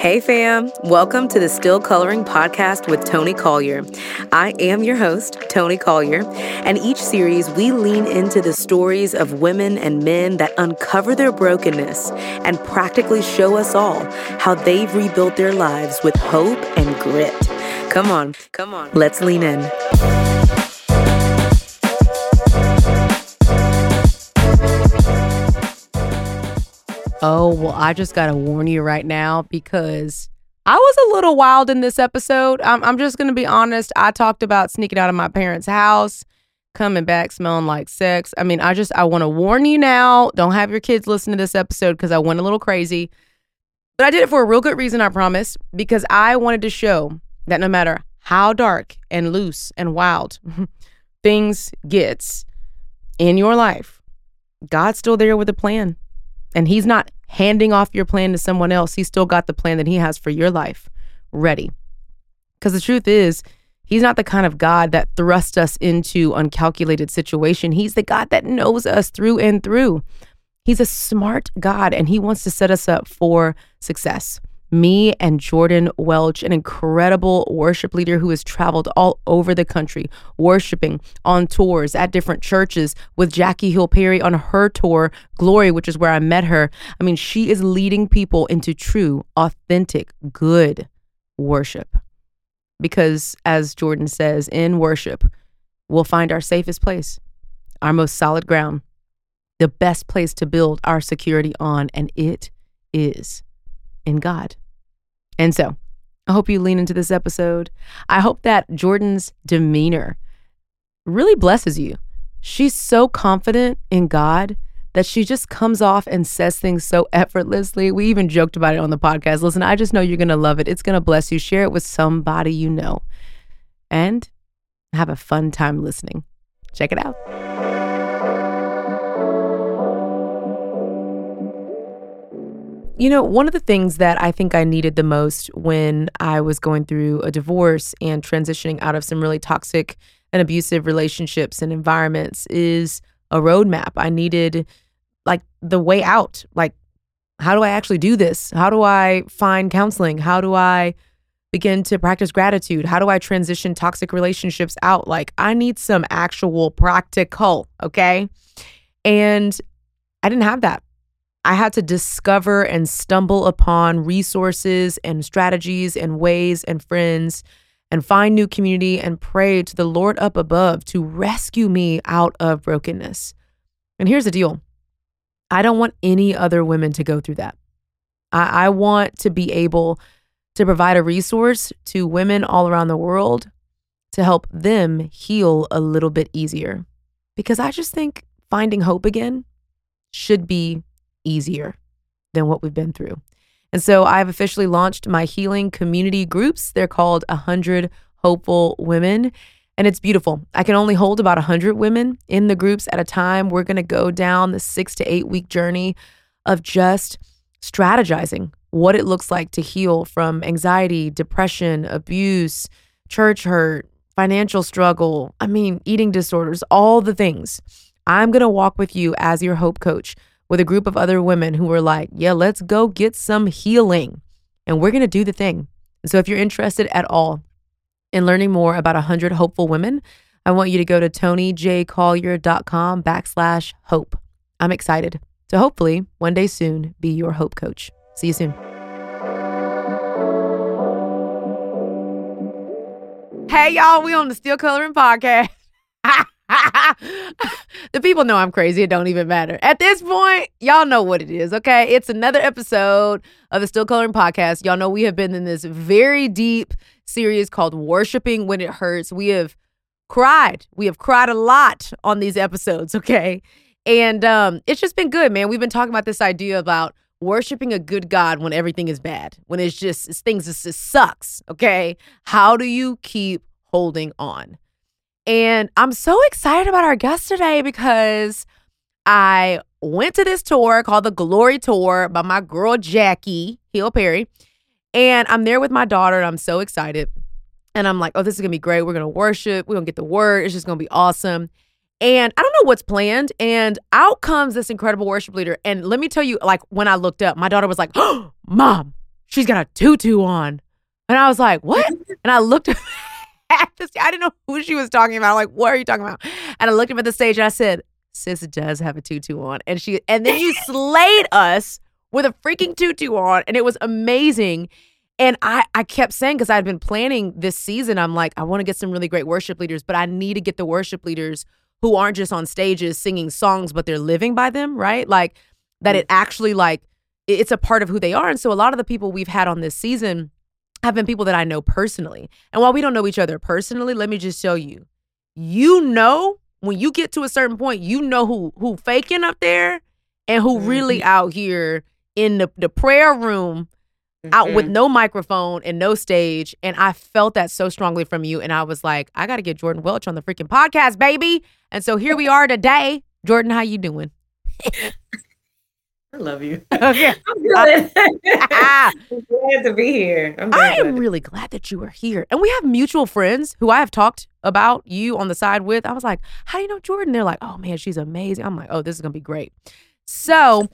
Hey, fam. Welcome to the Still Coloring Podcast with Toni Collier. I am your host, Toni Collier, and each series we lean into the stories of women and men that uncover their brokenness and practically show us all how they've rebuilt their lives with hope and grit. Come on, come on, let's lean in. Oh, well, I just got to warn you right now because I was a little wild in this episode. I'm, I'm just going to be honest. I talked about sneaking out of my parents' house, coming back smelling like sex. I mean, I just, I want to warn you now. Don't have your kids listen to this episode because I went a little crazy. But I did it for a real good reason, I promise, because I wanted to show that no matter how dark and loose and wild things gets in your life, God's still there with a plan. And he's not handing off your plan to someone else. He's still got the plan that he has for your life ready. Because the truth is, he's not the kind of God that thrusts us into uncalculated situation. He's the God that knows us through and through. He's a smart God and he wants to set us up for success me and Jordan Welch, an incredible worship leader who has traveled all over the country, worshiping on tours at different churches with Jackie Hill Perry on her tour, Glory, which is where I met her. I mean, she is leading people into true, authentic, good worship. Because as Jordan says, in worship, we'll find our safest place, our most solid ground, the best place to build our security on, and it is in God. And so I hope you lean into this episode. I hope that Jordan's demeanor really blesses you. She's so confident in God that she just comes off and says things so effortlessly. We even joked about it on the podcast. Listen, I just know you're going to love it. It's going to bless you. Share it with somebody you know and have a fun time listening. Check it out. You know, one of the things that I think I needed the most when I was going through a divorce and transitioning out of some really toxic and abusive relationships and environments is a roadmap. I needed like the way out. Like, how do I actually do this? How do I find counseling? How do I begin to practice gratitude? How do I transition toxic relationships out? Like, I need some actual practical, okay? And I didn't have that. I had to discover and stumble upon resources and strategies and ways and friends and find new community and pray to the Lord up above to rescue me out of brokenness. And here's the deal I don't want any other women to go through that. I, I want to be able to provide a resource to women all around the world to help them heal a little bit easier. Because I just think finding hope again should be easier than what we've been through. And so I've officially launched my healing community groups. They're called 100 Hopeful Women. And it's beautiful. I can only hold about 100 women in the groups at a time. We're going to go down the six to eight week journey of just strategizing what it looks like to heal from anxiety, depression, abuse, church hurt, financial struggle. I mean, eating disorders, all the things. I'm going to walk with you as your hope coach with a group of other women who were like, yeah, let's go get some healing. And we're going to do the thing. So if you're interested at all in learning more about 100 hopeful women, I want you to go to tonijcollier.com backslash hope. I'm excited to hopefully one day soon be your hope coach. See you soon. Hey, y'all, we on the Steel Coloring Podcast. the people know I'm crazy. It don't even matter. At this point, y'all know what it is, okay? It's another episode of the Still Coloring Podcast. Y'all know we have been in this very deep series called Worshiping When It Hurts. We have cried. We have cried a lot on these episodes, okay? And um, it's just been good, man. We've been talking about this idea about worshiping a good God when everything is bad, when it's just it's, things just, just sucks, okay? How do you keep holding on? And I'm so excited about our guest today because I went to this tour called the Glory Tour by my girl Jackie Hill Perry. And I'm there with my daughter, and I'm so excited. And I'm like, oh, this is gonna be great. We're gonna worship, we're gonna get the word, it's just gonna be awesome. And I don't know what's planned. And out comes this incredible worship leader. And let me tell you, like, when I looked up, my daughter was like, oh, Mom, she's got a tutu on. And I was like, what? And I looked at this, I didn't know who she was talking about. Like, what are you talking about? And I looked up at the stage and I said, sis does have a tutu on. And she, and then you slayed us with a freaking tutu on. And it was amazing. And I, I kept saying, because I'd been planning this season, I'm like, I want to get some really great worship leaders, but I need to get the worship leaders who aren't just on stages singing songs, but they're living by them, right? Like that it mm. actually like it's a part of who they are. And so a lot of the people we've had on this season have been people that I know personally. And while we don't know each other personally, let me just show you. You know when you get to a certain point, you know who who faking up there and who mm-hmm. really out here in the, the prayer room mm-hmm. out with mm-hmm. no microphone and no stage. And I felt that so strongly from you. And I was like, I gotta get Jordan Welch on the freaking podcast, baby. And so here we are today. Jordan, how you doing? I love you. Okay. I'm uh, good. I'm glad to be here. I'm I am really glad that you are here. And we have mutual friends who I have talked about you on the side with. I was like, how do you know Jordan? They're like, oh man, she's amazing. I'm like, oh, this is going to be great. So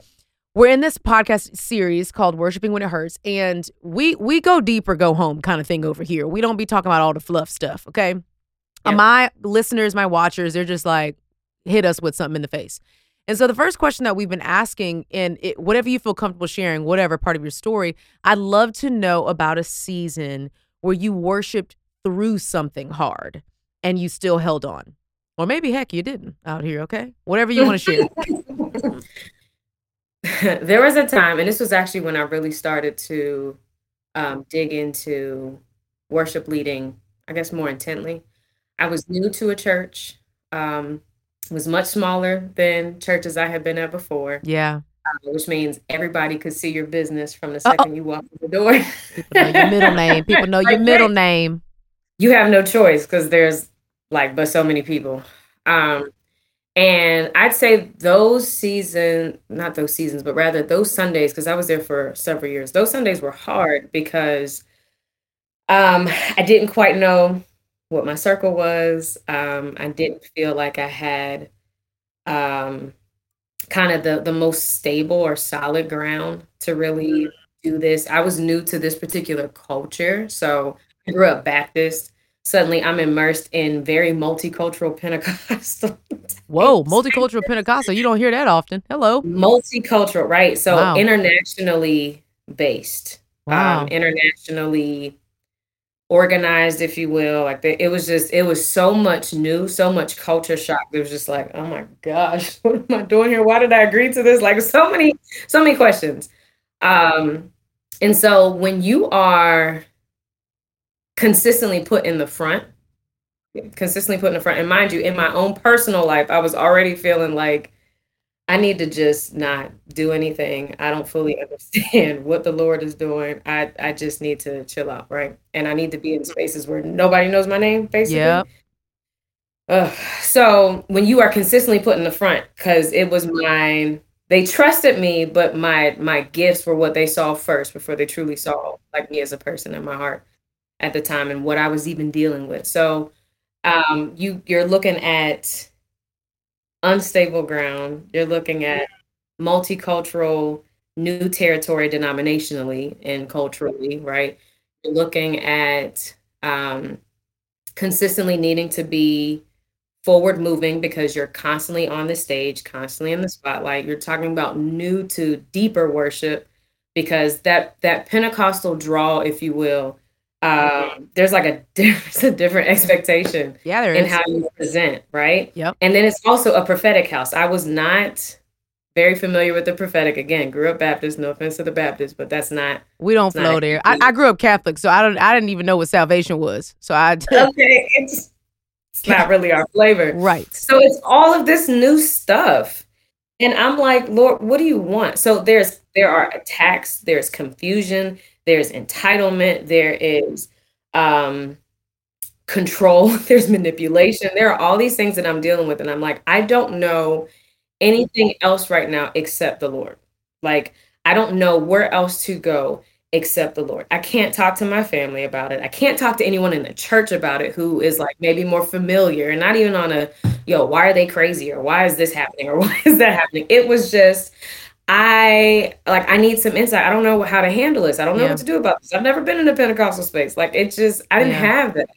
we're in this podcast series called Worshiping When It Hurts. And we we go deep or go home kind of thing over here. We don't be talking about all the fluff stuff, okay? Yep. My listeners, my watchers, they're just like, hit us with something in the face. And so the first question that we've been asking, and it, whatever you feel comfortable sharing, whatever part of your story, I'd love to know about a season where you worshiped through something hard and you still held on. Or maybe heck you didn't out here, okay? Whatever you want to share. there was a time, and this was actually when I really started to um, dig into worship leading, I guess more intently. I was new to a church. Um, was much smaller than churches I had been at before. Yeah. Uh, which means everybody could see your business from the 2nd you walk in the door. People know your middle name. People know your middle name. You have no choice because there's like but so many people. Um, and I'd say those seasons, not those seasons, but rather those Sundays, because I was there for several years. Those Sundays were hard because um, I didn't quite know what my circle was. Um, I didn't feel like I had um, kind of the the most stable or solid ground to really mm-hmm. do this. I was new to this particular culture, so I grew up Baptist. Suddenly, I'm immersed in very multicultural Pentecostal. Whoa, multicultural Pentecostal! You don't hear that often. Hello, multicultural, right? So wow. internationally based, um, wow. um, internationally organized, if you will. Like the, it was just, it was so much new, so much culture shock. It was just like, oh my gosh, what am I doing here? Why did I agree to this? Like so many, so many questions. Um, and so when you are consistently put in the front, consistently put in the front, and mind you, in my own personal life, I was already feeling like I need to just not do anything. I don't fully understand what the Lord is doing. I I just need to chill out, right? And I need to be in spaces where nobody knows my name, basically. Yeah. Uh, so when you are consistently put in the front, because it was mine, they trusted me, but my my gifts were what they saw first before they truly saw like me as a person in my heart at the time and what I was even dealing with. So um, you you're looking at unstable ground. You're looking at multicultural new territory denominationally and culturally, right? You're looking at um, consistently needing to be forward moving because you're constantly on the stage, constantly in the spotlight. You're talking about new to deeper worship because that that Pentecostal draw, if you will, um, there's like a there's a different expectation yeah, there in is. how you present, right? Yep. And then it's also a prophetic house. I was not very familiar with the prophetic. Again, grew up Baptist. No offense to the Baptist, but that's not. We don't flow there. I, I, grew up Catholic, so I don't. I didn't even know what salvation was. So I. okay, it's, it's not really our flavor, right? So it's all of this new stuff, and I'm like, Lord, what do you want? So there's there are attacks. There's confusion there's entitlement, there is um, control, there's manipulation. There are all these things that I'm dealing with. And I'm like, I don't know anything else right now except the Lord. Like, I don't know where else to go except the Lord. I can't talk to my family about it. I can't talk to anyone in the church about it who is like maybe more familiar and not even on a, yo, why are they crazy or why is this happening or why is that happening? It was just, I like I need some insight. I don't know how to handle this. I don't know yeah. what to do about this. I've never been in a Pentecostal space. Like it's just I didn't yeah. have that.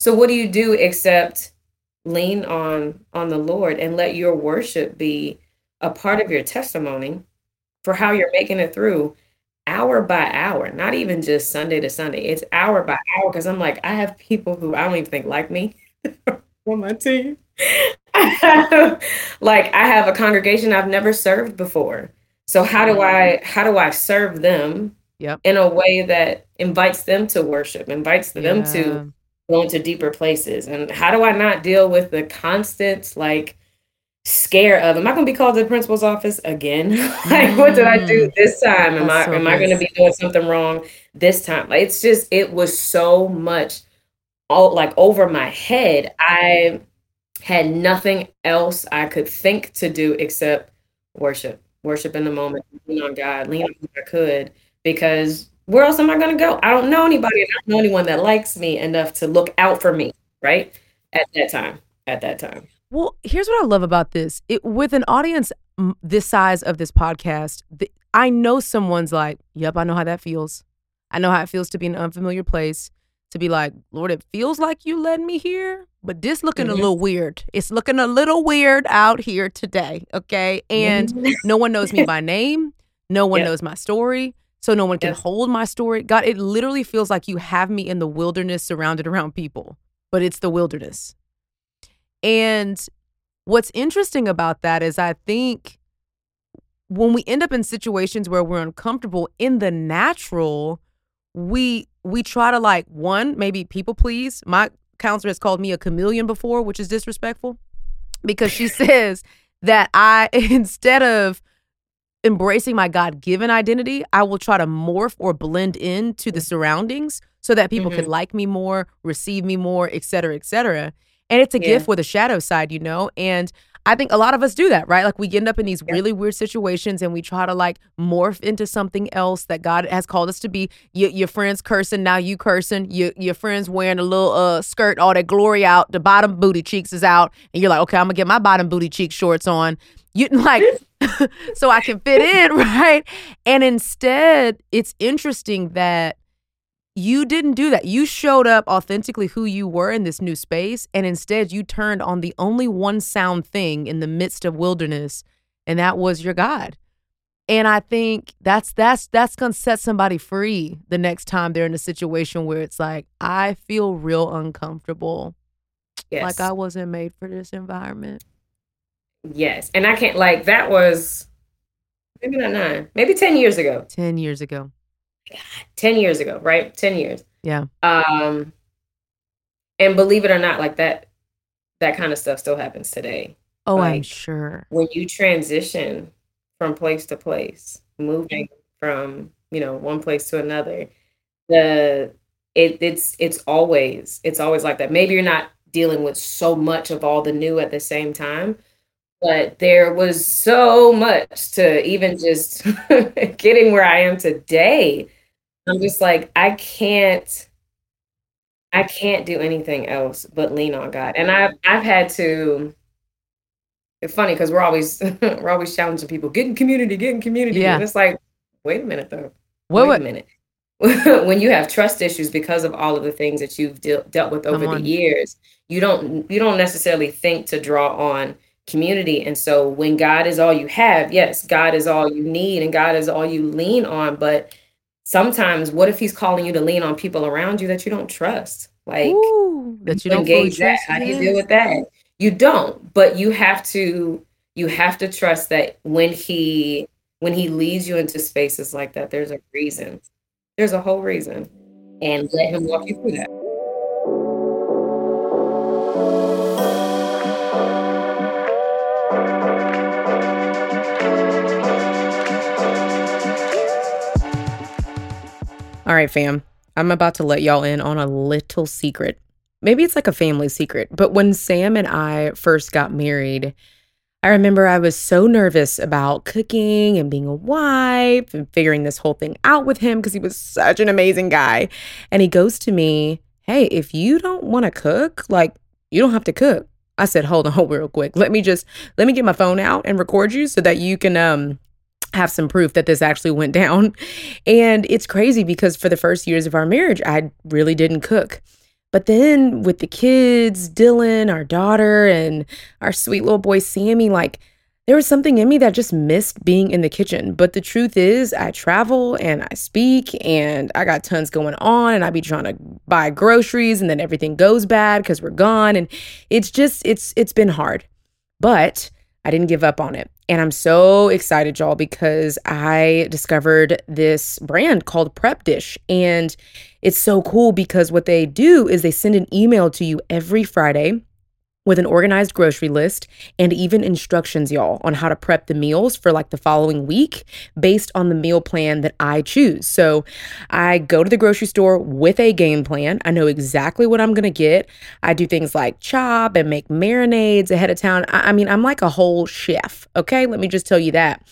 So what do you do except lean on on the Lord and let your worship be a part of your testimony for how you're making it through hour by hour, not even just Sunday to Sunday. It's hour by hour because I'm like I have people who I don't even think like me on my team. like I have a congregation I've never served before. So how do I how do I serve them yep. in a way that invites them to worship, invites them yeah. to go into deeper places? And how do I not deal with the constant like scare of am I gonna be called to the principal's office again? like what did I do mm. this time? Am That's I so am I gonna be doing something wrong this time? Like it's just it was so much all like over my head. I had nothing else I could think to do except worship, worship in the moment, lean on God, lean on who I could, because where else am I going to go? I don't know anybody. I don't know anyone that likes me enough to look out for me, right? At that time, at that time. Well, here's what I love about this. It, with an audience this size of this podcast, the, I know someone's like, yep, I know how that feels. I know how it feels to be in an unfamiliar place to be like, Lord, it feels like you led me here, but this looking mm-hmm. a little weird. It's looking a little weird out here today. Okay. And mm-hmm. no one knows me by name. No one knows my story. So no one can hold my story. God, it literally feels like you have me in the wilderness surrounded around people, but it's the wilderness. And what's interesting about that is I think when we end up in situations where we're uncomfortable in the natural, we we try to like one maybe people please. My counselor has called me a chameleon before, which is disrespectful because she says that I instead of embracing my God-given identity, I will try to morph or blend into the surroundings so that people mm-hmm. can like me more, receive me more, et cetera, et cetera. And it's a yeah. gift with a shadow side, you know? And I think a lot of us do that, right? Like we end up in these really weird situations and we try to like morph into something else that God has called us to be. Your, your friends cursing, now you cursing. Your, your friends wearing a little uh, skirt, all that glory out, the bottom booty cheeks is out. And you're like, okay, I'm gonna get my bottom booty cheek shorts on. You like, so I can fit in, right? And instead, it's interesting that you didn't do that. You showed up authentically who you were in this new space, and instead you turned on the only one sound thing in the midst of wilderness, and that was your God. And I think that's that's that's gonna set somebody free the next time they're in a situation where it's like, I feel real uncomfortable. Yes. Like I wasn't made for this environment. Yes. And I can't like that was maybe not nine, maybe 10 years ago. 10 years ago. 10 years ago, right? 10 years. Yeah. Um and believe it or not, like that that kind of stuff still happens today. Oh, like, I'm sure. When you transition from place to place, moving from, you know, one place to another, the it it's it's always it's always like that. Maybe you're not dealing with so much of all the new at the same time, but there was so much to even just getting where I am today. I'm just like, I can't I can't do anything else but lean on God. And I've I've had to it's funny because we're always we're always challenging people, get in community, get in community. Yeah. And it's like, wait a minute though. What, wait a minute. when you have trust issues because of all of the things that you've de- dealt with over the years, you don't you don't necessarily think to draw on community. And so when God is all you have, yes, God is all you need and God is all you lean on. But sometimes what if he's calling you to lean on people around you that you don't trust? Like Ooh, that you, don't engage that. How do you deal with that? You don't, but you have to you have to trust that when he when he leads you into spaces like that, there's a reason. There's a whole reason. And let him walk you through that. All right, fam. I'm about to let y'all in on a little secret. Maybe it's like a family secret, but when Sam and I first got married, I remember I was so nervous about cooking and being a wife and figuring this whole thing out with him because he was such an amazing guy. And he goes to me, Hey, if you don't want to cook, like, you don't have to cook. I said, Hold on, real quick. Let me just, let me get my phone out and record you so that you can, um, have some proof that this actually went down. And it's crazy because for the first years of our marriage, I really didn't cook. But then with the kids, Dylan, our daughter, and our sweet little boy Sammy, like there was something in me that just missed being in the kitchen. But the truth is, I travel and I speak and I got tons going on and I be trying to buy groceries and then everything goes bad because we're gone. And it's just, it's, it's been hard. But I didn't give up on it. And I'm so excited, y'all, because I discovered this brand called Prep Dish. And it's so cool because what they do is they send an email to you every Friday with an organized grocery list and even instructions, y'all, on how to prep the meals for like the following week based on the meal plan that I choose. So I go to the grocery store with a game plan. I know exactly what I'm to get. I do things like chop and make marinades ahead of time. I, I mean, I'm like a whole chef, okay? Let me just tell you that.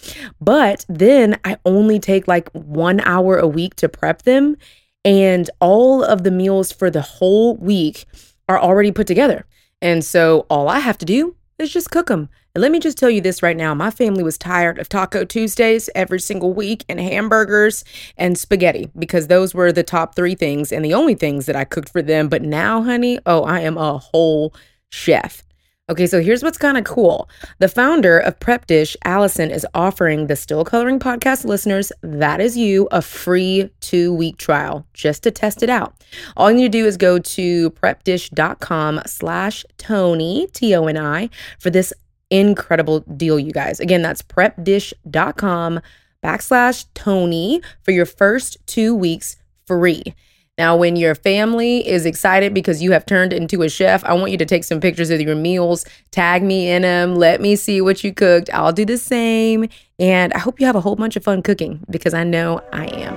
But then I only take like one hour a week to prep them, and all of the meals for the whole week are already put together. And so all I have to do is just cook them. And let me just tell you this right now my family was tired of Taco Tuesdays every single week and hamburgers and spaghetti because those were the top three things and the only things that I cooked for them. But now, honey, oh, I am a whole chef. Okay, so here's what's kind of cool. The founder of Prep Dish, Allison, is offering the Still Coloring podcast listeners, that is you, a free two week trial just to test it out. All you need to do is go to prepdish.com slash Toni, T O N I, for this incredible deal, you guys. Again, that's prepdish.com backslash Toni for your first two weeks free. Now, when your family is excited because you have turned into a chef, I want you to take some pictures of your meals, tag me in them, let me see what you cooked. I'll do the same. And I hope you have a whole bunch of fun cooking because I know I am.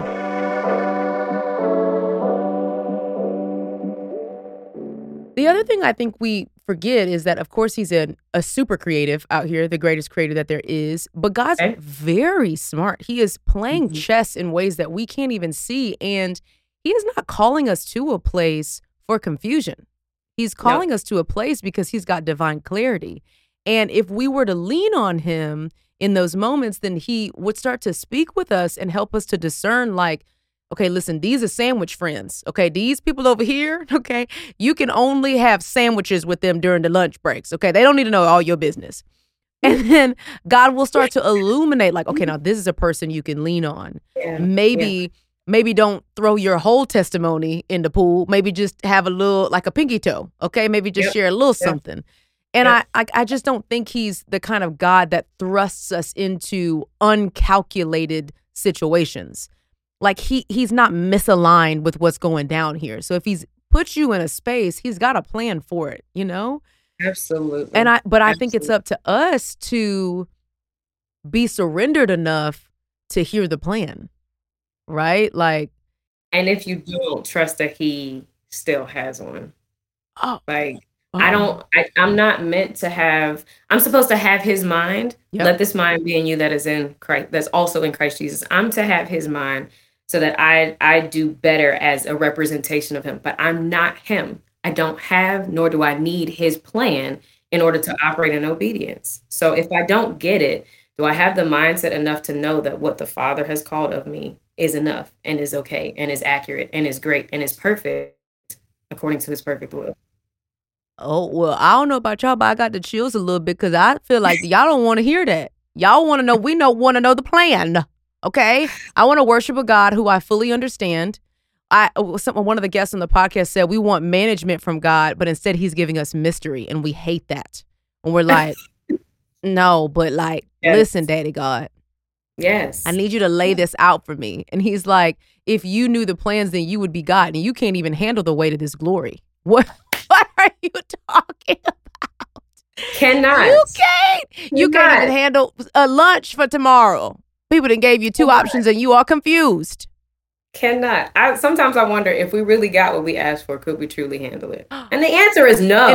The other thing I think we forget is that, of course, he's a, a super creative out here, the greatest creator that there is. But God's okay. very smart. He is playing mm-hmm. chess in ways that we can't even see. And he is not calling us to a place for confusion. He's calling us to a place because he's got divine clarity. And if we were to lean on him in those moments, then he would start to speak with us and help us to discern, like, okay, listen, these are sandwich friends. Okay, these people over here, okay, you can only have sandwiches with them during the lunch breaks. Okay, they don't need to know all your business. Mm. And then God will start to illuminate, like, okay, now this is a person you can lean on. Yeah, Maybe. Maybe don't throw your whole testimony in the pool. Maybe just have a little, like a pinky toe. Okay, maybe just yep. share a little yep. something. And yep. I, I, I just don't think he's the kind of God that thrusts us into uncalculated situations. Like he he's not misaligned with what's going down here. So if he's put you in a space, he's got a plan for it. You know. Absolutely. And I, but I Absolutely. think it's up to us to be surrendered enough to hear the plan right? Like, and if you don't trust that he still has one, oh, like oh. I don't, I, I'm not meant to have. I'm supposed to have his mind. Yep. Let this mind be in you that is in Christ, that's also in Christ Jesus. I'm to have his mind so that I I do better as a representation of him. But I'm not him. I don't have, nor do I need his plan in order to operate in obedience. So if I don't get it, do I have the mindset enough to know that what the Father has called of me is enough and is okay and is accurate and is great and is perfect according to his perfect will? Oh, well, I don't know about y'all, but I got the chills a little bit because I feel like y'all don't want to hear that. Y'all want to know, we know, want to know the plan. Okay. I want to worship a God who I fully understand. I some, one of the guests on the podcast said we want management from God, but instead he's giving us mystery and we hate that. And we're like, no, but like, yes. listen, Daddy God. Yes. I need you to lay this out for me. And he's like, if you knew the plans, then you would be God. And you can't even handle the weight of this glory. What what are you talking about? Cannot. You can't. You can't even handle a lunch for tomorrow. People then gave you two Cannot. options and you are confused. Cannot. I sometimes I wonder if we really got what we asked for, could we truly handle it? And the answer is no.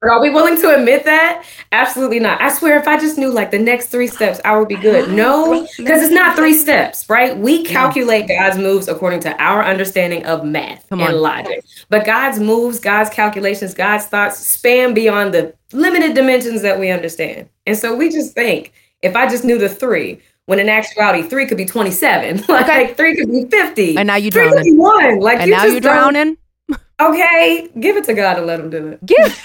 But are we willing to admit that? Absolutely not. I swear, if I just knew like the next three steps, I would be good. No, because it's not three steps, right? We calculate God's moves according to our understanding of math Come and on. logic. But God's moves, God's calculations, God's thoughts span beyond the limited dimensions that we understand. And so we just think, if I just knew the three, when in actuality three could be 27 like okay. three could be 50 and now you're drowning could be one like and you now you drowning okay give it to god and let him do it give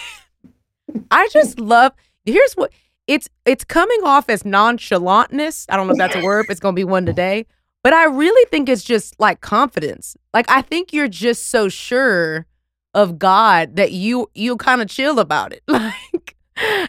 i just love here's what it's it's coming off as nonchalantness. I don't know if that's a word it's gonna be one today. But i really think it's just like confidence. Like i think you're just so sure of god that you you kind of chill about it. Like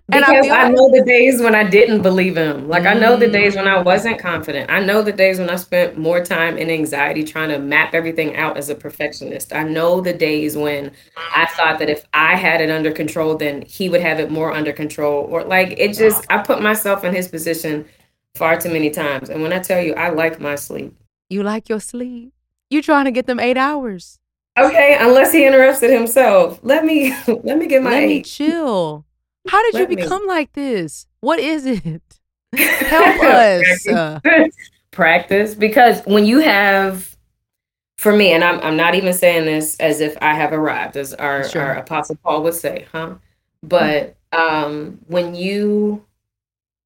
because I, I, know the days when I didn't believe him. Like I know the days when I mm. wasn't confident. I know the days when I spent more time in anxiety trying to map everything out as a perfectionist. I know the days when I thought that if I had it under control, then he would have it more under control. Or like it just I put myself in his position far too many times. And when I tell you I like my sleep. You like your sleep. You trying to get them eight hours. Okay, unless he interrupts it himself. Let me let me get my let eight. me chill. How did Let you become me. like this? What is it? Help us. Uh. Practice. Because when you have, for me, and I'm, I'm not even saying this as if I have arrived, as our, sure. our Apostle Paul would say, huh? But um, when you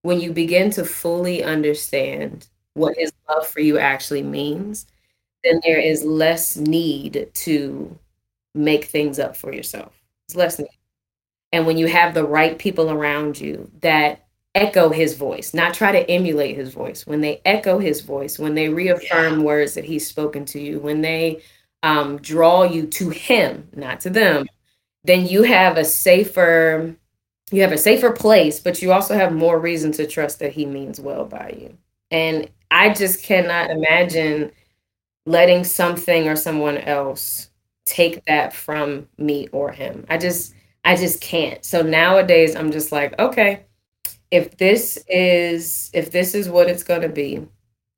when you begin to fully understand what his love for you actually means, then there is less need to make things up for yourself. It's less need. And when you have the right people around you that echo his voice, not try to emulate his voice, when they echo his voice, when they reaffirm yeah. words that he's spoken to you, when they um, draw you to him, not to them, then you have a safer you have a safer place, but you also have more reason to trust that he means well by you. And I just cannot imagine letting something or someone else take that from me or him. I just I just can't. So nowadays I'm just like, okay, if this is if this is what it's going to be,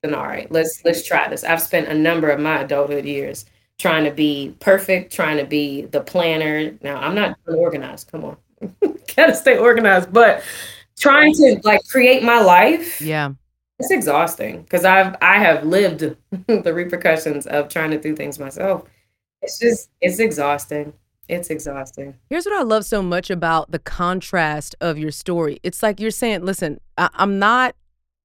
then all right, let's let's try this. I've spent a number of my adulthood years trying to be perfect, trying to be the planner. Now, I'm not organized. Come on. Got to stay organized, but trying to like create my life. Yeah. It's exhausting because I've I have lived the repercussions of trying to do things myself. It's just it's exhausting. It's exhausting. Here's what I love so much about the contrast of your story. It's like you're saying, listen, I- I'm not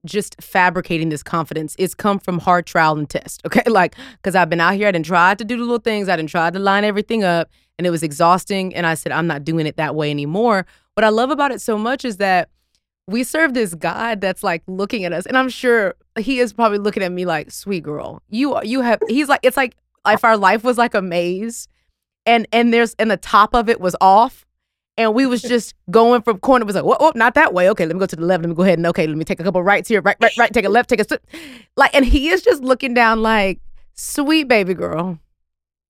just fabricating this confidence. It's come from hard trial and test. Okay. Like, because I've been out here, I didn't try to do the little things, I didn't try to line everything up, and it was exhausting. And I said, I'm not doing it that way anymore. What I love about it so much is that we serve this God that's like looking at us, and I'm sure he is probably looking at me like, sweet girl, you you have he's like, it's like if our life was like a maze and and there's and the top of it was off and we was just going from corner. It was like, whoa, not that way. Okay, let me go to the left. Let me go ahead and okay, let me take a couple rights here. Right, right, right. Take a left. Take a like, and he is just looking down like, sweet baby girl.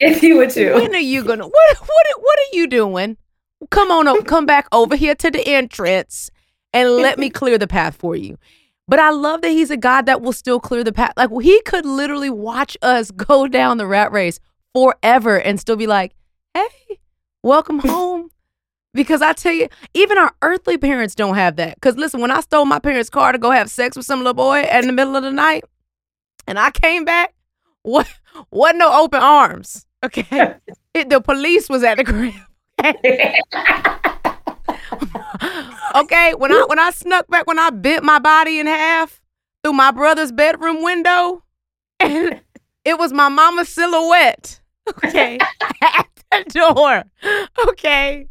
If you would too. When are you gonna? What what what are you doing? Come on, come back over here to the entrance and let me clear the path for you. But I love that he's a God that will still clear the path. Like he could literally watch us go down the rat race forever and still be like, hey, welcome home. Because I tell you, even our earthly parents don't have that. Because listen, when I stole my parents' car to go have sex with some little boy in the middle of the night, and I came back, what wasn't no open arms. Okay, it, the police was at the crib. okay, when I when I snuck back, when I bent my body in half through my brother's bedroom window, and it was my mama's silhouette. Okay, that door. Okay.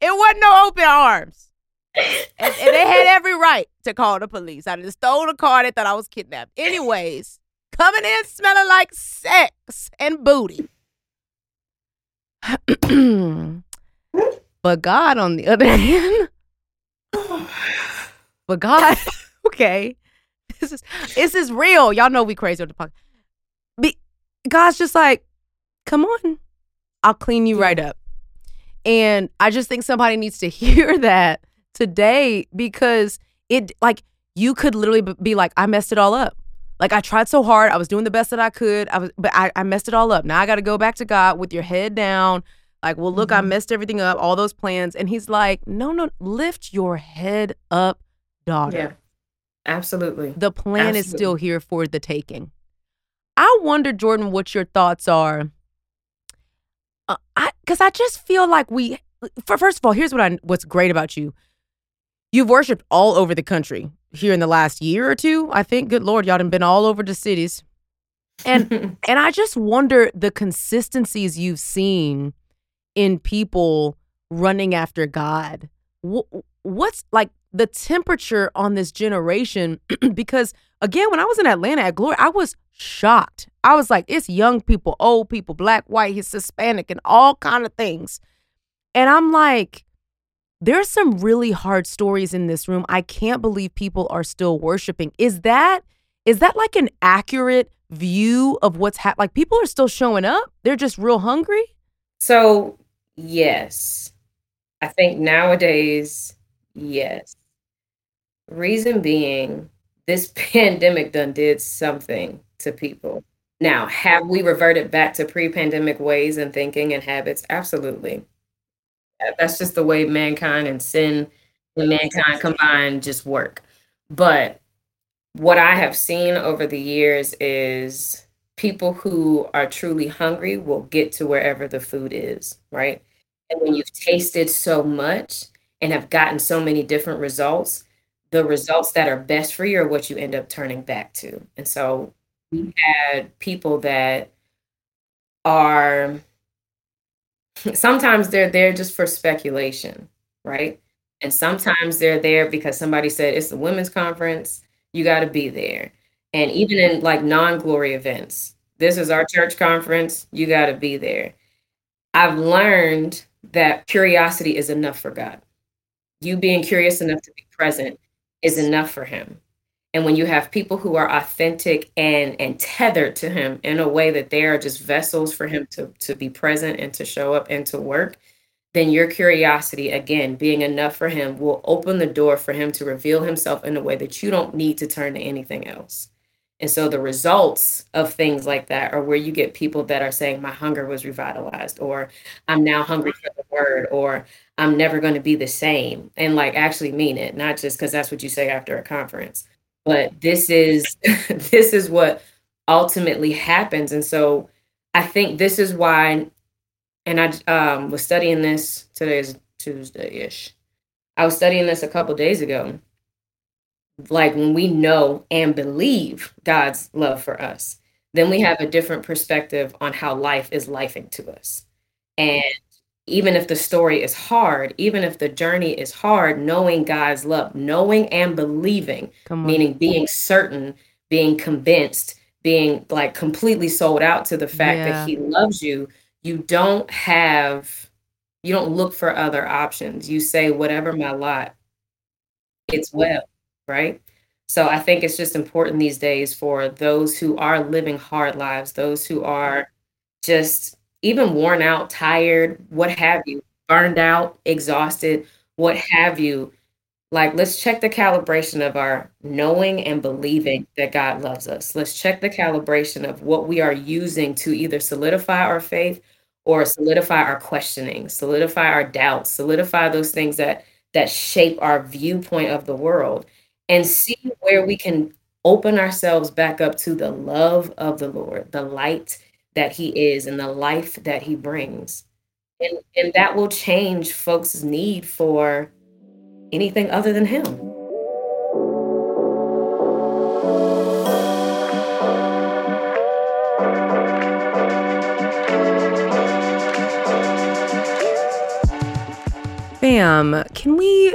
It wasn't no open arms. And, and, they had every right to call the police. I just stole the car. They thought I was kidnapped. Anyways, coming in smelling like sex and booty. but God, on the other hand, but God, okay, this is this is real. Y'all know we crazy on the podcast. God's just like, come on, I'll clean you right up. And I just think somebody needs to hear that today because it, like, you could literally be like, I messed it all up. Like, I tried so hard. I was doing the best that I could. I was, but I, I messed it all up. Now I got to go back to God with your head down. Like, well, look, mm-hmm. I messed everything up, all those plans. And he's like, no, no, lift your head up, daughter. Yeah, absolutely. The plan absolutely. is still here for the taking. I wonder, Jordan, what your thoughts are uh, I because I just feel like we. For first of all, here's what I what's great about you. You've worshipped all over the country. here in the last year or two. I think, good Lord, y'all done been all over the cities. And and I just wonder the consistencies you've seen in people running after God. What's like the temperature on this generation? because again, when I was in Atlanta at Glory, I was shocked. I was like, it's young people, old people, black, white, Hispanic, and all kind of things. And I'm like, there's some really hard stories in this room. I can't believe people are still worshiping. Is that is that like an accurate view of what's happening? Like people are still showing up. They're just real hungry. So yes, I think nowadays, yes. Reason being, this pandemic done did something to people. Now, have we reverted back to pre-pandemic ways and thinking and habits? Absolutely. That's just the way mankind and sin and mankind combined just work. But what I have seen over the years is people who are truly hungry will get to wherever the food is, right? And when you've tasted so much and have gotten so many different results, the results that are best for you are what you end up turning back to. And so we had people that are sometimes they're there just for speculation, right? And sometimes they're there because somebody said it's the women's conference you got to be there. And even in like non-glory events, this is our church conference, you got to be there. I've learned that curiosity is enough for God. You being curious enough to be present is enough for him. And when you have people who are authentic and and tethered to him in a way that they are just vessels for him to to be present and to show up and to work, then your curiosity, again, being enough for him, will open the door for him to reveal himself in a way that you don't need to turn to anything else. And so the results of things like that are where you get people that are saying, My hunger was revitalized, or I'm now hungry for the word, or I'm never going to be the same. And like actually mean it, not just because that's what you say after a conference. But this is this is what ultimately happens. And so I think this is why and I um, was studying this. Today is Tuesday ish. I was studying this a couple days ago. Like when we know and believe God's love for us, then we have a different perspective on how life is lifing to us. And even if the story is hard, even if the journey is hard, knowing God's love, knowing and believing, meaning being certain, being convinced, being like completely sold out to the fact yeah. that He loves you you don't have you don't look for other options. You say whatever my lot it's well right? So i think it's just important these days for those who are living hard lives those who are just even worn out tired what have you burned out exhausted what have you. Like let's check the calibration of our knowing and believing that god loves us. Let's check the calibration of what we are using to either solidify our faith or solidify our questioning, solidify our doubts, solidify those things that that shape our viewpoint of the world and see where we can open ourselves back up to the love of the Lord, the light that he is and the life that he brings. And and that will change folks' need for anything other than him. Bam, can we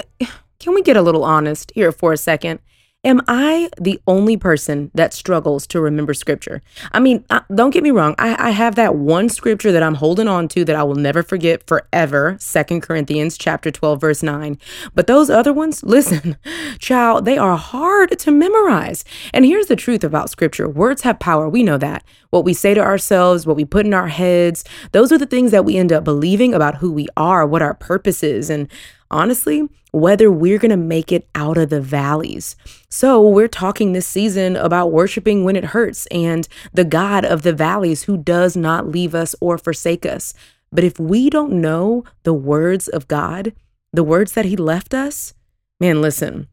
can we get a little honest here for a second? Am I the only person that struggles to remember scripture? I mean, don't get me wrong. I, I, have that one scripture that I'm holding on to that I will never forget forever. Second Corinthians chapter 12, verse 9. But those other ones, listen, child, they are hard to memorize. And here's the truth about scripture. Words have power. We know that. What we say to ourselves, what we put in our heads, those are the things that we end up believing about who we are, what our purpose is. And honestly, whether we're going to make it out of the valleys. So, we're talking this season about worshiping when it hurts and the God of the valleys who does not leave us or forsake us. But if we don't know the words of God, the words that He left us, man, listen,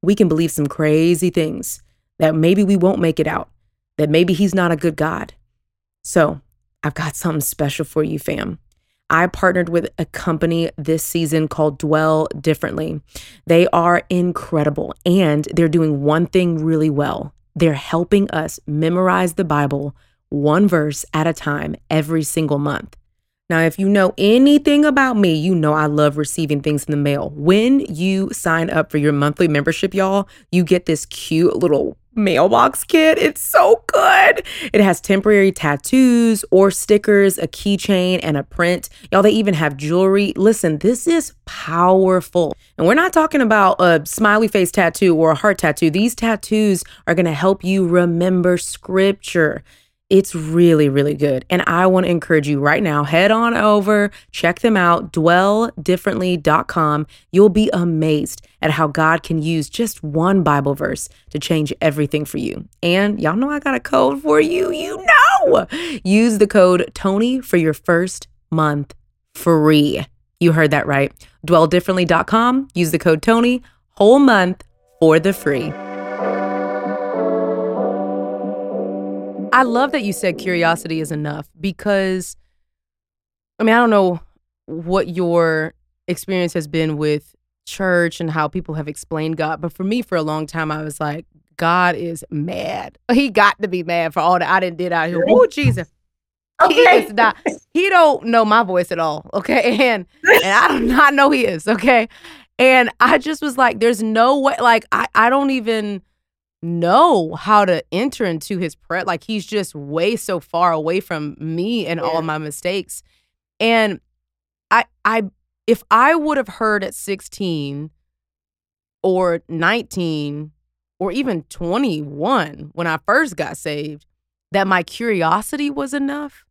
we can believe some crazy things that maybe we won't make it out, that maybe He's not a good God. So, I've got something special for you, fam. I partnered with a company this season called Dwell Differently. They are incredible and they're doing one thing really well. They're helping us memorize the Bible one verse at a time every single month. Now, if you know anything about me, you know I love receiving things in the mail. When you sign up for your monthly membership, y'all, you get this cute little mailbox kit. It's so good. It has temporary tattoos or stickers, a keychain, and a print. Y'all, they even have jewelry. Listen, this is powerful. And we're not talking about a smiley face tattoo or a heart tattoo. These tattoos are going to help you remember scripture. It's really, really good. And I want to encourage you right now head on over, check them out, dwelldifferently.com. You'll be amazed at how God can use just one Bible verse to change everything for you. And y'all know I got a code for you. You know, use the code Toni for your first month free. You heard that right. Dwelldifferently.com. Use the code Toni, whole month for the free. I love that you said curiosity is enough because, I mean, I don't know what your experience has been with church and how people have explained God, but for me, for a long time, I was like, God is mad. He got to be mad for all that I didn't did out here. Oh Jesus. Okay. He is not he don't know my voice at all. Okay. And and I do not know he is. Okay. And I just was like, there's no way, like I, I don't even know how to enter into his prayer. Like he's just way so far away from me and yeah. all my mistakes. And I I if I would have heard at 16 or 19 or even 21 when I first got saved that my curiosity was enough,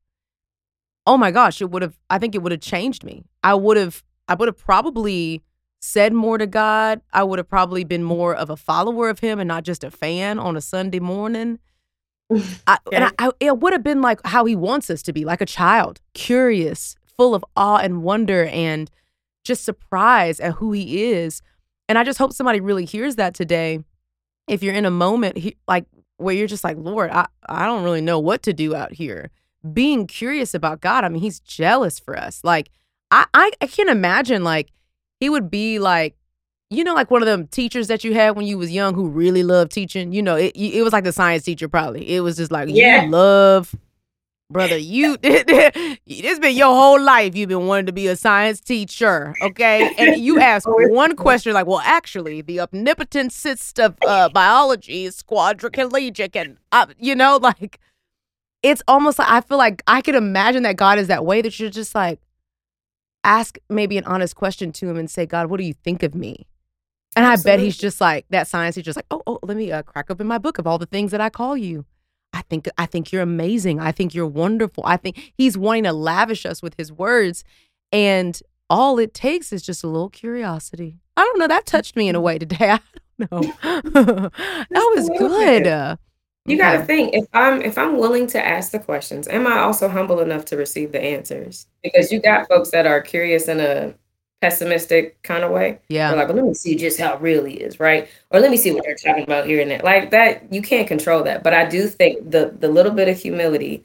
oh my gosh, it would have I think it would have changed me. I would have I would have probably said more to God, I would have probably been more of a follower of Him and not just a fan on a Sunday morning. I, and I, I, it would have been like how He wants us to be, like a child, curious, full of awe and wonder, and just surprise at who He is. And I just hope somebody really hears that today. If you're in a moment he, like where you're just like, Lord, I, I don't really know what to do out here. Being curious about God, I mean, He's jealous for us. Like, I, I, I can't imagine like he would be like, you know, like one of them teachers that you had when you was young who really loved teaching. You know, it it was like the science teacher probably. It was just like yeah. you love, brother. You it's been your whole life. You've been wanting to be a science teacher, okay? And you ask one question like, well, actually, the omnipotent cyst of uh, biology is quadriplegic, and uh, you know, like it's almost like I feel like I could imagine that God is that way that you're just like, ask maybe an honest question to him and say, God, what do you think of me? And Absolutely. I bet he's just like that science teacher's like, oh, oh, let me uh, crack open my book of all the things that I call you. I think I think you're amazing. I think you're wonderful. I think he's wanting to lavish us with his words. And all it takes is just a little curiosity. I don't know. That touched me in a way today. I don't know. that was good. You got to think if I'm if I'm willing to ask the questions, am I also humble enough to receive the answers? Because you got folks that are curious in a pessimistic kind of way. Yeah. They're like, well, let me see just how it really is, right? Or let me see what they're talking about here and there. Like that, you can't control that. But I do think the the little bit of humility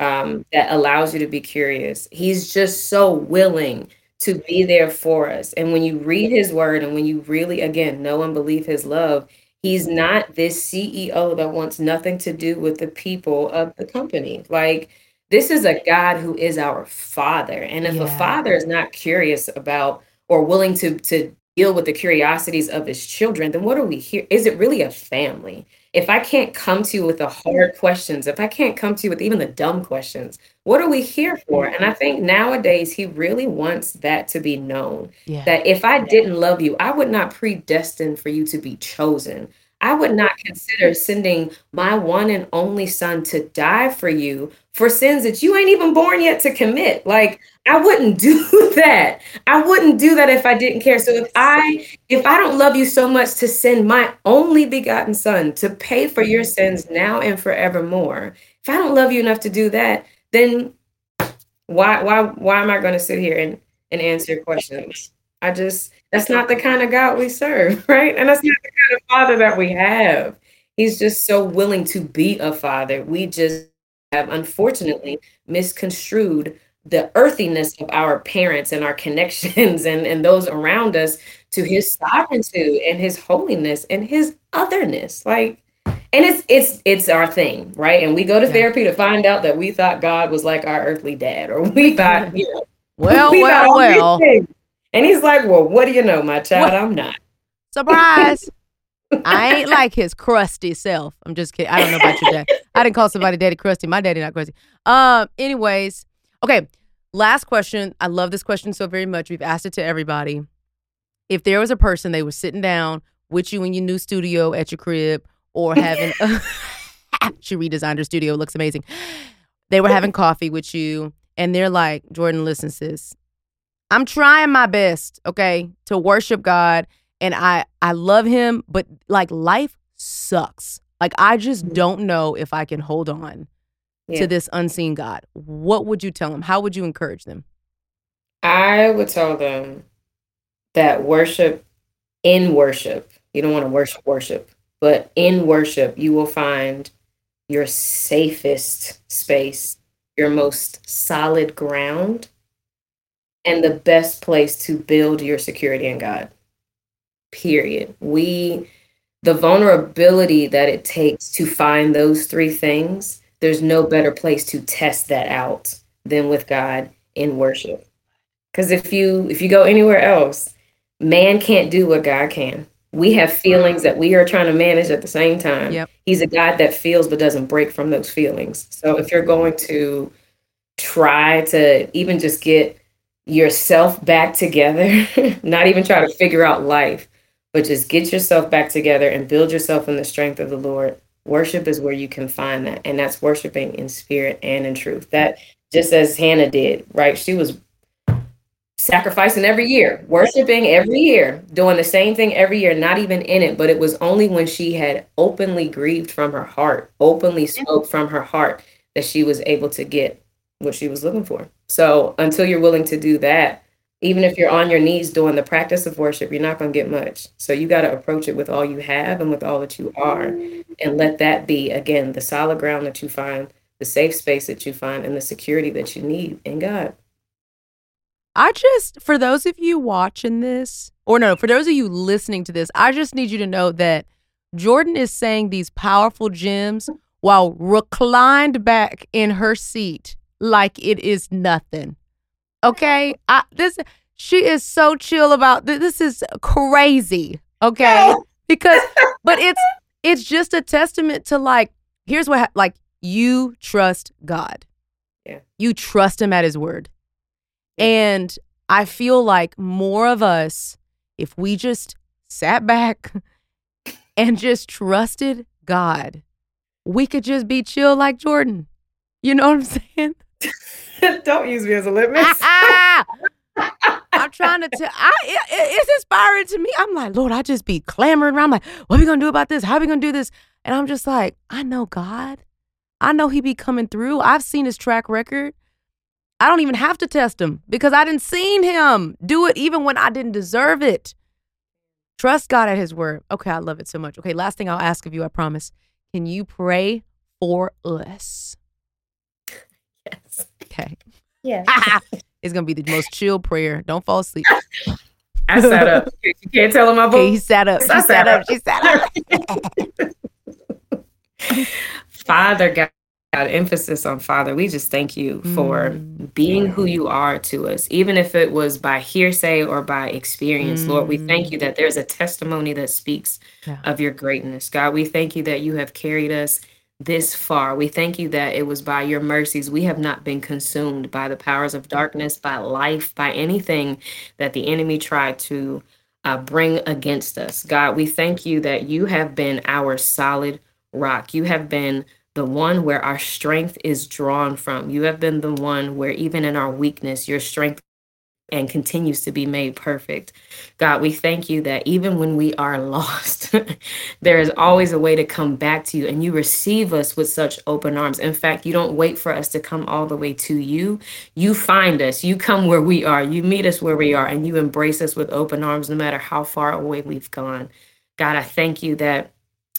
um, that allows you to be curious. He's just so willing to be there for us. And when you read his word and when you really, again, know and believe his love, He's not this CEO that wants nothing to do with the people of the company. Like, this is a God who is our father. And if yeah. a father is not curious about or willing to, to deal with the curiosities of his children, then what are we here? Is it really a family? If I can't come to you with the hard questions, if I can't come to you with even the dumb questions, what are we here for? And I think nowadays he really wants that to be known yeah. that if I didn't love you, I would not predestine for you to be chosen. I would not consider sending my one and only son to die for you for sins that you ain't even born yet to commit. Like I wouldn't do that. I wouldn't do that if I didn't care. So if I if I don't love you so much to send my only begotten son to pay for your mm-hmm. sins now and forevermore, if I don't love you enough to do that, then why why why am I going to sit here and and answer your questions? I just that's not the kind of God we serve, right? And that's not the kind of father that we have. He's just so willing to be a father. We just have unfortunately misconstrued the earthiness of our parents and our connections and, and those around us to his sovereignty and his holiness and his otherness. Like, and it's it's it's our thing, right? And we go to yeah. therapy to find out that we thought God was like our earthly dad, or we thought, you know, well, we well, well. And he's like, Well, what do you know, my child? I'm not. Surprise. I ain't like his crusty self. I'm just kidding. I don't know about your dad. I didn't call somebody daddy crusty. My daddy not crusty. Um, anyways, okay. Last question. I love this question so very much. We've asked it to everybody. If there was a person they were sitting down with you in your new studio at your crib or having a she redesigned her studio, looks amazing. They were having coffee with you and they're like, Jordan, listen, sis. I'm trying my best, okay, to worship God and I I love him, but like life sucks. Like I just mm-hmm. don't know if I can hold on yeah. to this unseen God. What would you tell them? How would you encourage them? I would tell them that worship in worship, you don't want to worship worship, but in worship you will find your safest space, your most solid ground, and the best place to build your security in God period. We, the vulnerability that it takes to find those three things, there's no better place to test that out than with God in worship. Because if you if you go anywhere else, man can't do what God can. We have feelings that we are trying to manage at the same time. Yep. He's a God that feels but doesn't break from those feelings. So if you're going to try to even just get yourself back together, not even try to figure out life, but just get yourself back together and build yourself in the strength of the Lord. Worship is where you can find that. And that's worshiping in spirit and in truth. That just as Hannah did, right? She was sacrificing every year, worshiping every year, doing the same thing every year, not even in it. But it was only when she had openly grieved from her heart, openly spoke from her heart, that she was able to get what she was looking for. So until you're willing to do that, even if you're on your knees doing the practice of worship, you're not going to get much. So you got to approach it with all you have and with all that you are. And let that be, again, the solid ground that you find, the safe space that you find, and the security that you need in God. I just, for those of you watching this, or no, for those of you listening to this, I just need you to know that Jordan is saying these powerful gems while reclined back in her seat like it is nothing. Okay, I, this she is so chill about this. This is crazy. Okay, because but it's it's just a testament to like here's what ha- like you trust God. Yeah, you trust Him at His word, and I feel like more of us, if we just sat back and just trusted God, we could just be chill like Jordan. You know what I'm saying? Don't use me as a litmus. Ah, ah. I'm trying to tell. I it, it's inspiring to me. I'm like, Lord, I just be clamoring around. I'm like, what are we gonna do about this? How are we gonna do this? And I'm just like, I know God. I know He be coming through. I've seen His track record. I don't even have to test Him because I didn't seen Him do it even when I didn't deserve it. Trust God at His word. Okay, I love it so much. Okay, last thing I'll ask of you, I promise. Can you pray for us? Yes. Okay. Yeah. it's gonna be the most chill prayer. Don't fall asleep. I sat up. You can't tell him my voice. Okay, he sat up. She sat, sat up. up. She sat up. Father God. God, emphasis on Father, we just thank you for mm. being who you are to us, even if it was by hearsay or by experience. Mm. Lord, we thank you that there's a testimony that speaks yeah. of your greatness. God, we thank you that you have carried us this far. We thank you that it was by your mercies we have not been consumed by the powers of darkness, by life, by anything that the enemy tried to uh, bring against us. God, we thank you that you have been our solid rock. You have been the one where our strength is drawn from. You have been the one where, even in our weakness, your strength and continues to be made perfect. God, we thank you that even when we are lost, there is always a way to come back to you and you receive us with such open arms. In fact, you don't wait for us to come all the way to you. You find us, you come where we are, you meet us where we are, and you embrace us with open arms no matter how far away we've gone. God, I thank you that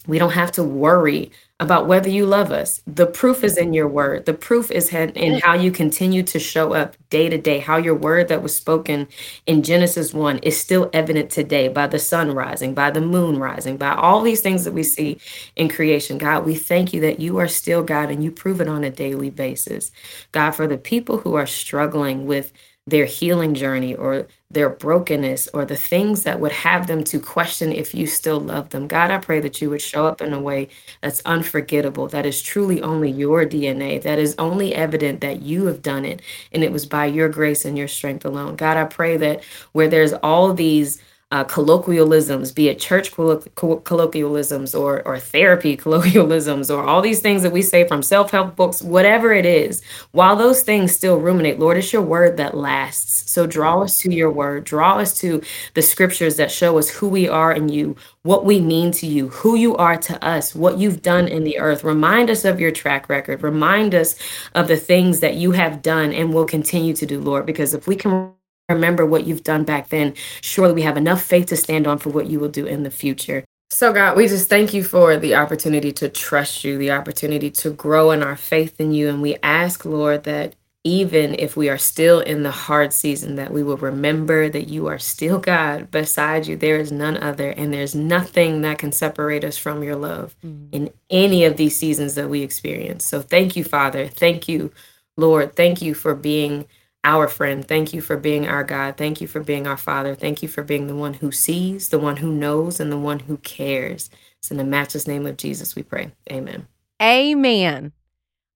We don't have to worry about whether you love us. The proof is in your word. The proof is in how you continue to show up day to day, how your word that was spoken in Genesis 1 is still evident today by the sun rising, by the moon rising, by all these things that we see in creation. God, we thank you that you are still God and you prove it on a daily basis. God, for the people who are struggling with their healing journey or their brokenness or the things that would have them to question if you still love them. God, I pray that you would show up in a way that's unforgettable, that is truly only your DNA, that is only evident that you have done it and it was by your grace and your strength alone. God, I pray that where there's all these uh, colloquialisms, be it church colloquialisms or, or therapy colloquialisms or all these things that we say from self help books, whatever it is, while those things still ruminate, Lord, it's your word that lasts. So draw us to your word, draw us to the scriptures that show us who we are in you, what we mean to you, who you are to us, what you've done in the earth. Remind us of your track record, remind us of the things that you have done and will continue to do, Lord, because if we can remember what you've done back then, surely we have enough faith to stand on for what you will do in the future. So, God, we just thank you for the opportunity to trust you, the opportunity to grow in our faith in you. And we ask, Lord, that even if we are still in the hard season, that we will remember that you are still God. Beside you, there is none other, and there's nothing that can separate us from your love mm-hmm. in any of these seasons that we experience. So, thank you, Father. Thank you, Lord. Thank you for being our friend. Thank you for being our God. Thank you for being our Father. Thank you for being the one who sees, the one who knows, and the one who cares. It's in the matchless name of Jesus we pray. Amen. Amen.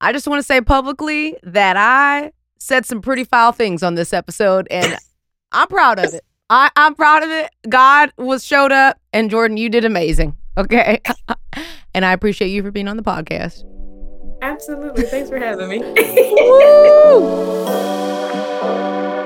I just want to say publicly that I said some pretty foul things on this episode, and I'm proud of it. I, I'm proud of it. God was showed up, and Jordan, you did amazing. Okay. and I appreciate you for being on the podcast. Absolutely. Thanks for having me. Música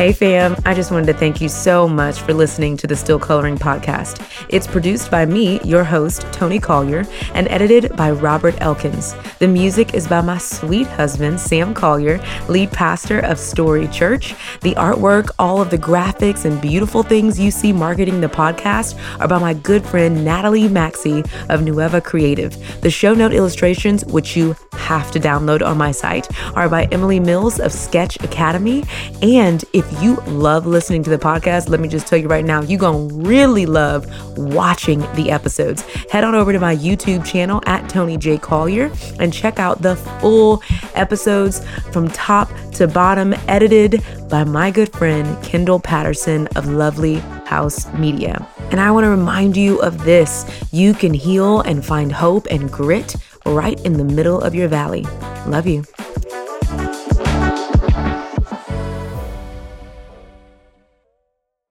Hey fam, I just wanted to thank you so much for listening to the Still Coloring podcast. It's produced by me, your host, Toni Collier, and edited by Robert Elkins. The music is by my sweet husband, Sam Collier, lead pastor of Story Church. The artwork, all of the graphics and beautiful things you see marketing the podcast are by my good friend Natalie Maxey of Nueva Creative. The show note illustrations, which you have to download on my site, are by Emily Mills of Sketch Academy. And if you love listening to the podcast, let me just tell you right now, you're going to really love watching the episodes. Head on over to my YouTube channel at Toni J. Collier and check out the full episodes from top to bottom, edited by my good friend Kendall Patterson of Lovely House Media. And I want to remind you of this you can heal and find hope and grit right in the middle of your valley. Love you.